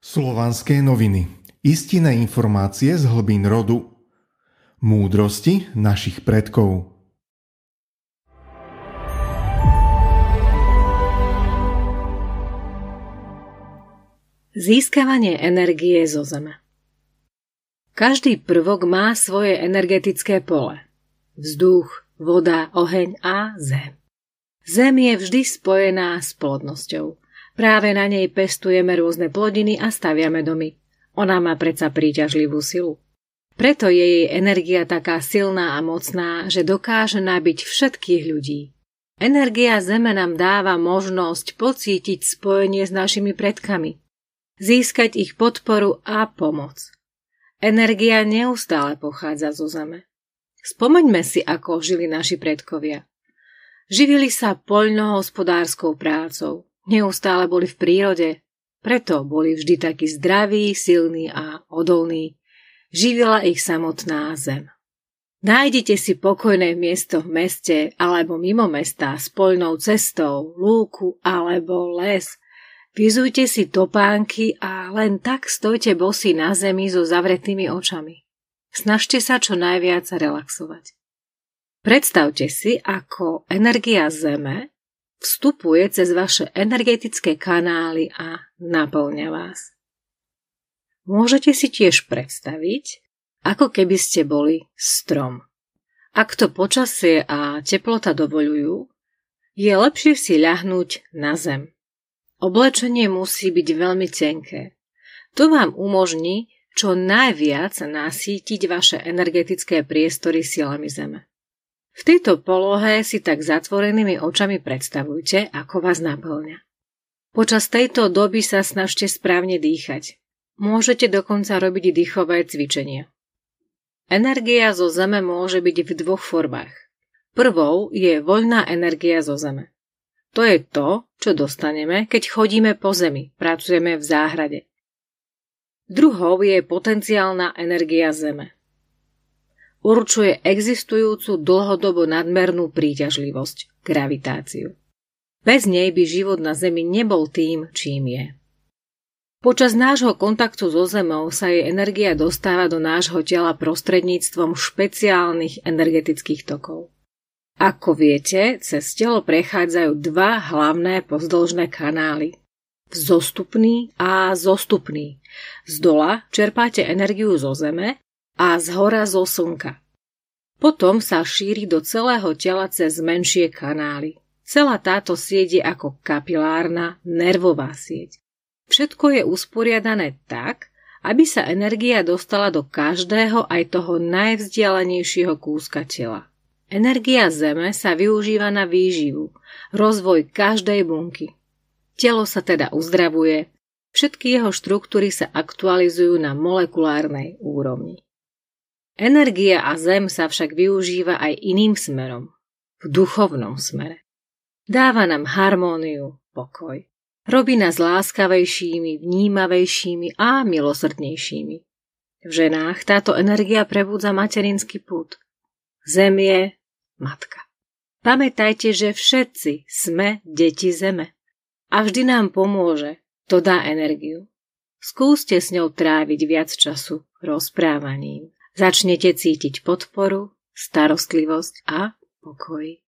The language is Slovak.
Slovanské noviny. Istinné informácie z hlbín rodu. Múdrosti našich predkov. Získavanie energie zo Zeme Každý prvok má svoje energetické pole. Vzduch, voda, oheň a zem. Zem je vždy spojená s plodnosťou. Práve na nej pestujeme rôzne plodiny a staviame domy. Ona má predsa príťažlivú silu. Preto je jej energia taká silná a mocná, že dokáže nabiť všetkých ľudí. Energia Zeme nám dáva možnosť pocítiť spojenie s našimi predkami získať ich podporu a pomoc. Energia neustále pochádza zo zeme. Spomeňme si, ako žili naši predkovia. Živili sa poľnohospodárskou prácou, neustále boli v prírode, preto boli vždy takí zdraví, silní a odolní. Živila ich samotná zem. Nájdite si pokojné miesto v meste alebo mimo mesta s poľnou cestou, lúku alebo les – Vyzujte si topánky a len tak stojte bosy na zemi so zavretými očami. Snažte sa čo najviac relaxovať. Predstavte si, ako energia Zeme vstupuje cez vaše energetické kanály a naplňa vás. Môžete si tiež predstaviť, ako keby ste boli strom. Ak to počasie a teplota dovolujú, je lepšie si ľahnúť na zem. Oblečenie musí byť veľmi tenké. To vám umožní čo najviac nasítiť vaše energetické priestory silami Zeme. V tejto polohe si tak zatvorenými očami predstavujte, ako vás naplňa. Počas tejto doby sa snažte správne dýchať. Môžete dokonca robiť dýchové cvičenia. Energia zo Zeme môže byť v dvoch formách. Prvou je voľná energia zo Zeme. To je to, čo dostaneme, keď chodíme po zemi, pracujeme v záhrade. Druhou je potenciálna energia Zeme. Určuje existujúcu dlhodobo nadmernú príťažlivosť, gravitáciu. Bez nej by život na Zemi nebol tým, čím je. Počas nášho kontaktu so Zemou sa jej energia dostáva do nášho tela prostredníctvom špeciálnych energetických tokov. Ako viete, cez telo prechádzajú dva hlavné pozdĺžné kanály. Vzostupný a zostupný. Z dola čerpáte energiu zo zeme a z hora zo slnka. Potom sa šíri do celého tela cez menšie kanály. Celá táto sieť je ako kapilárna nervová sieť. Všetko je usporiadané tak, aby sa energia dostala do každého aj toho najvzdialenejšieho kúska tela. Energia Zeme sa využíva na výživu, rozvoj každej bunky. Telo sa teda uzdravuje, všetky jeho štruktúry sa aktualizujú na molekulárnej úrovni. Energia a Zem sa však využíva aj iným smerom, v duchovnom smere. Dáva nám harmóniu, pokoj. Robí nás láskavejšími, vnímavejšími a milosrdnejšími. V ženách táto energia prebudza materinský put – Zem je matka. Pamätajte, že všetci sme deti Zeme. A vždy nám pomôže, to dá energiu. Skúste s ňou tráviť viac času rozprávaním. Začnete cítiť podporu, starostlivosť a pokoj.